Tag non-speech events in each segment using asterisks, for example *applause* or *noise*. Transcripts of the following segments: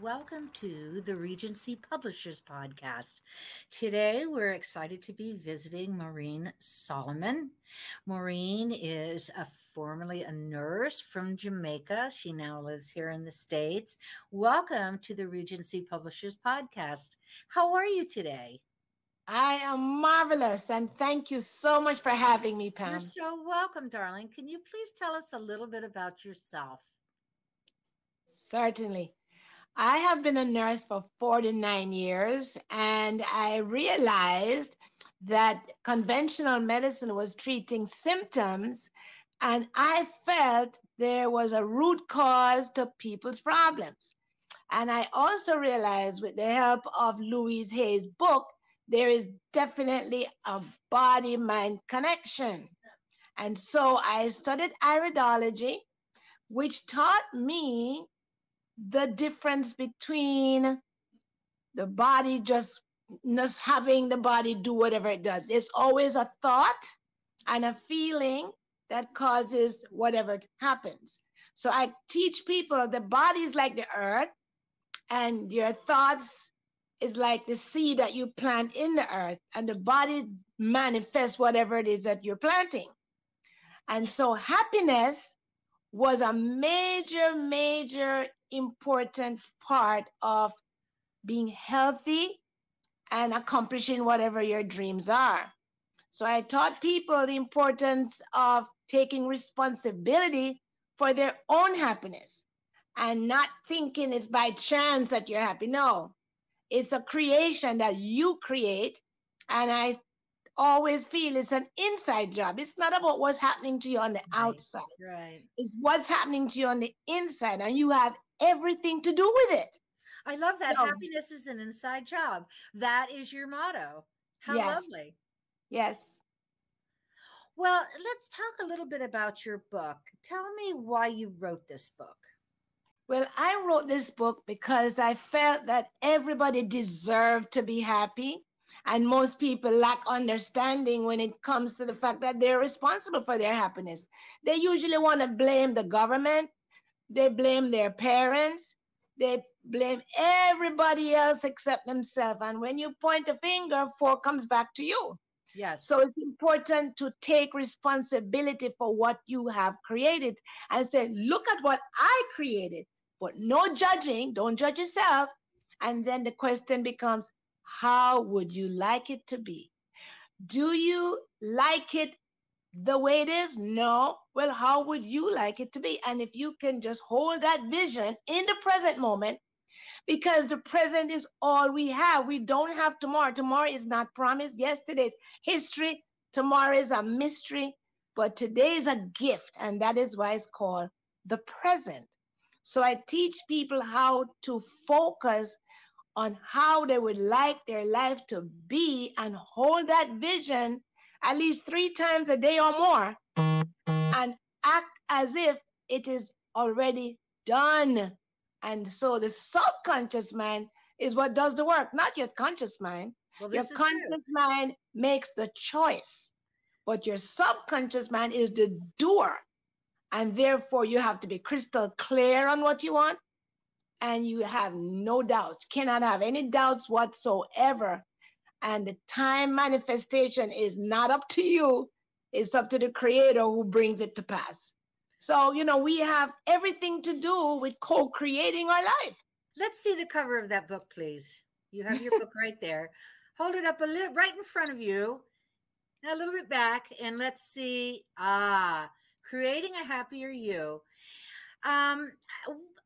Welcome to the Regency Publishers Podcast. Today, we're excited to be visiting Maureen Solomon. Maureen is a formerly a nurse from Jamaica. She now lives here in the States. Welcome to the Regency Publishers Podcast. How are you today? I am marvelous, and thank you so much for having me, Pam. You're so welcome, darling. Can you please tell us a little bit about yourself? Certainly. I have been a nurse for 49 years, and I realized that conventional medicine was treating symptoms, and I felt there was a root cause to people's problems. And I also realized, with the help of Louise Hay's book, there is definitely a body mind connection. And so I studied iridology, which taught me the difference between the body just just having the body do whatever it does. It's always a thought and a feeling that causes whatever happens. So I teach people the body is like the earth, and your thoughts is like the seed that you plant in the earth, and the body manifests whatever it is that you're planting. And so happiness was a major, major important part of being healthy and accomplishing whatever your dreams are. So I taught people the importance of taking responsibility for their own happiness and not thinking it's by chance that you're happy. No, it's a creation that you create. And I always feel it's an inside job. It's not about what's happening to you on the outside. Right. It's what's happening to you on the inside. And you have everything to do with it. I love that. So, Happiness is an inside job. That is your motto. How yes. lovely. Yes. Well, let's talk a little bit about your book. Tell me why you wrote this book. Well, I wrote this book because I felt that everybody deserved to be happy. And most people lack understanding when it comes to the fact that they're responsible for their happiness. They usually want to blame the government, they blame their parents. They blame everybody else except themselves. And when you point a finger, four comes back to you. Yes. So it's important to take responsibility for what you have created and say, look at what I created, but no judging. Don't judge yourself. And then the question becomes, how would you like it to be? Do you like it the way it is? No. Well, how would you like it to be? And if you can just hold that vision in the present moment, because the present is all we have. We don't have tomorrow. Tomorrow is not promised. Yesterday's history. Tomorrow is a mystery. But today is a gift. And that is why it's called the present. So I teach people how to focus on how they would like their life to be and hold that vision at least three times a day or more and act as if it is already done. And so the subconscious mind is what does the work, not your conscious mind. Well, your conscious true. mind makes the choice, but your subconscious mind is the doer. And therefore, you have to be crystal clear on what you want. And you have no doubts, cannot have any doubts whatsoever and the time manifestation is not up to you, it's up to the creator who brings it to pass. So, you know, we have everything to do with co creating our life. Let's see the cover of that book, please. You have your book right there. *laughs* Hold it up a little right in front of you, a little bit back, and let's see. Ah, creating a happier you. Um,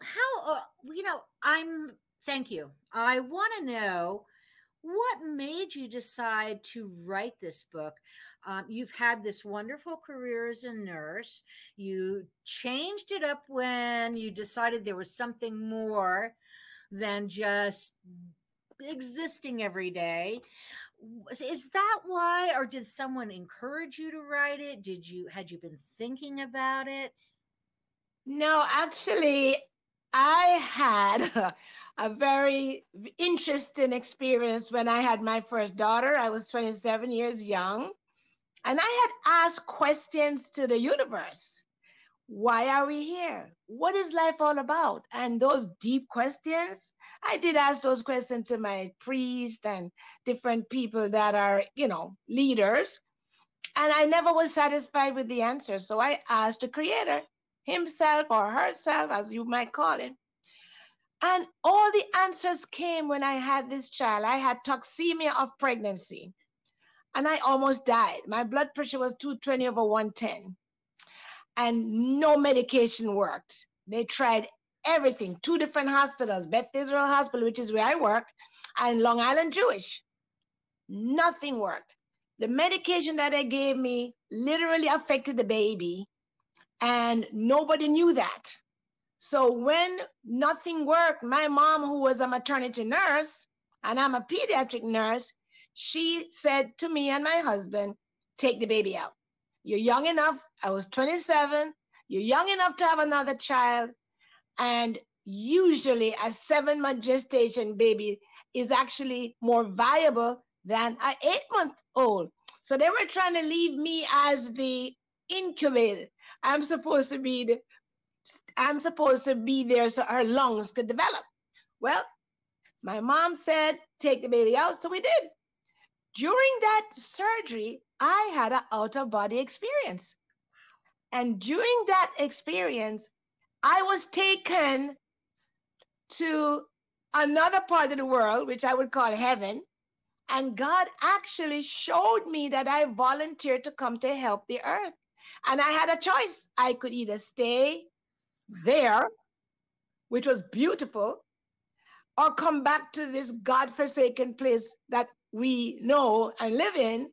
how, uh, you know, I'm, thank you. I want to know what made you decide to write this book? Um, you've had this wonderful career as a nurse. You changed it up when you decided there was something more than just existing every day. Is that why, or did someone encourage you to write it? Did you had you been thinking about it? No, actually, I had *laughs* a very interesting experience when I had my first daughter. I was 27 years young. And I had asked questions to the universe. why are we here? What is life all about? And those deep questions, I did ask those questions to my priest and different people that are, you know, leaders. And I never was satisfied with the answer. So I asked the creator, himself or herself, as you might call it. And all the answers came when I had this child. I had toxemia of pregnancy and I almost died. My blood pressure was 220 over 110 and no medication worked. They tried everything, two different hospitals, Beth Israel Hospital, which is where I work, and Long Island Jewish. Nothing worked. The medication that they gave me literally affected the baby, and nobody knew that. So when nothing worked, my mom, who was a maternity nurse, and I'm a pediatric nurse, she said to me and my husband, take the baby out. You're young enough. I was 27. You're young enough to have another child. And usually a seven month gestation baby is actually more viable than an eight month old. So they were trying to leave me as the incubator. I'm supposed to be the, I'm supposed to be there so her lungs could develop. Well, my mom said, take the baby out. So we did. During that surgery, I had an out of body experience. And during that experience, I was taken to another part of the world, which I would call heaven. And God actually showed me that I volunteered to come to help the earth. And I had a choice. I could either stay there, which was beautiful, or come back to this God forsaken place that we know and live in,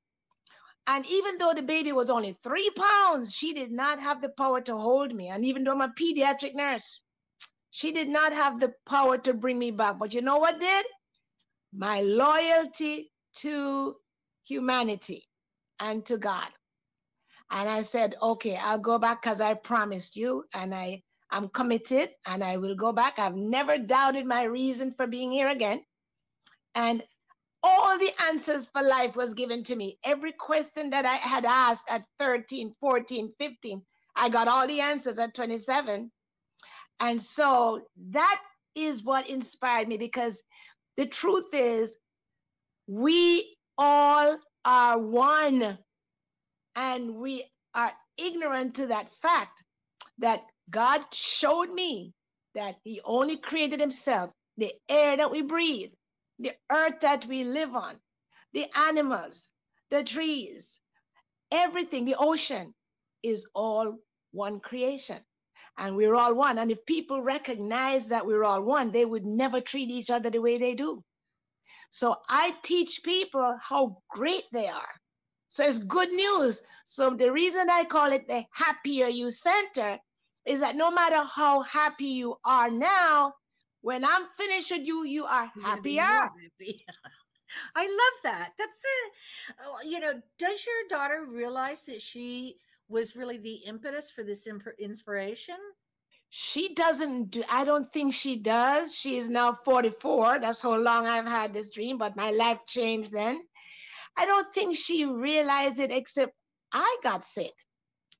and even though the baby was only three pounds, she did not have the power to hold me. And even though I'm a pediatric nurse, she did not have the power to bring me back. But you know what did? My loyalty to humanity and to God. And I said, okay, I'll go back because I promised you and I am committed and I will go back. I've never doubted my reason for being here again. And all the answers for life was given to me. Every question that I had asked at 13, 14, 15, I got all the answers at 27. And so that is what inspired me because the truth is, we all are one. And we are ignorant to that fact that God showed me that He only created Himself, the air that we breathe, the earth that we live on, the animals, the trees, everything, the ocean is all one creation. And we're all one. And if people recognize that we're all one, they would never treat each other the way they do. So I teach people how great they are. So it's good news. So the reason I call it the Happier You Center is that no matter how happy you are now, when I'm finished with you, you are happier. Happy. *laughs* I love that. That's a, oh, you know, does your daughter realize that she was really the impetus for this imp- inspiration? She doesn't do, I don't think she does. She is now 44. That's how long I've had this dream, but my life changed then. I don't think she realized it, except I got sick.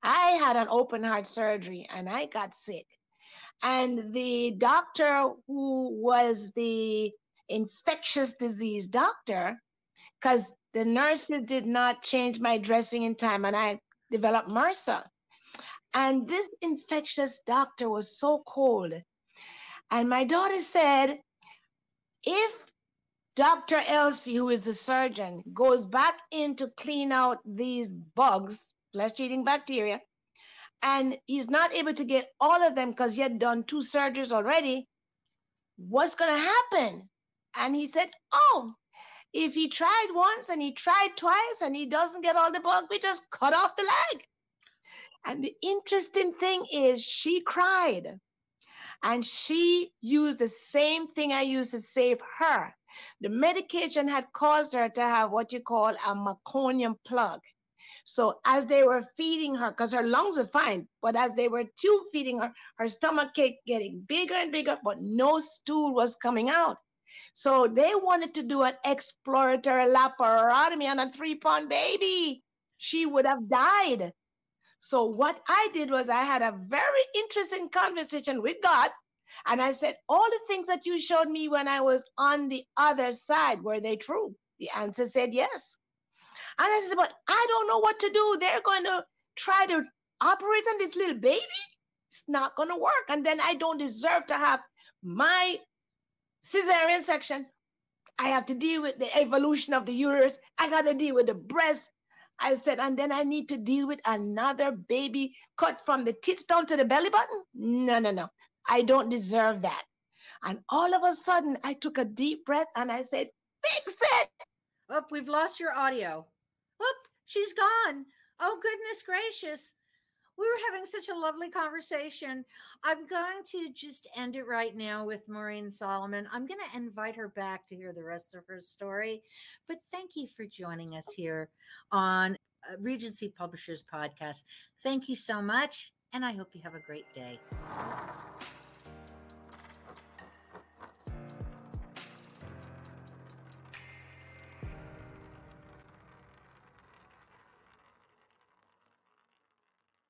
I had an open heart surgery and I got sick. And the doctor who was the infectious disease doctor, because the nurses did not change my dressing in time and I developed MRSA. And this infectious doctor was so cold. And my daughter said, if Dr. Elsie, who is the surgeon, goes back in to clean out these bugs, flesh eating bacteria, and he's not able to get all of them because he had done two surgeries already, what's going to happen? And he said, Oh, if he tried once and he tried twice and he doesn't get all the bug, we just cut off the leg. And the interesting thing is, she cried and she used the same thing I used to save her. The medication had caused her to have what you call a meconium plug. So as they were feeding her, because her lungs was fine, but as they were tube feeding her, her stomach kept getting bigger and bigger, but no stool was coming out. So they wanted to do an exploratory laparotomy on a three pound baby. She would have died. So what I did was I had a very interesting conversation with God. And I said, all the things that you showed me when I was on the other side, were they true? The answer said yes. And I said, but I don't know what to do. They're going to try to operate on this little baby. It's not going to work. And then I don't deserve to have my cesarean section. I have to deal with the evolution of the uterus. I got to deal with the breast. I said, and then I need to deal with another baby cut from the tits down to the belly button. No, no, no. I don't deserve that. And all of a sudden, I took a deep breath and I said, Fix it. Oh, we've lost your audio. She's gone. Oh, goodness gracious. We were having such a lovely conversation. I'm going to just end it right now with Maureen Solomon. I'm going to invite her back to hear the rest of her story. But thank you for joining us here on uh, Regency Publishers Podcast. Thank you so much, and I hope you have a great day.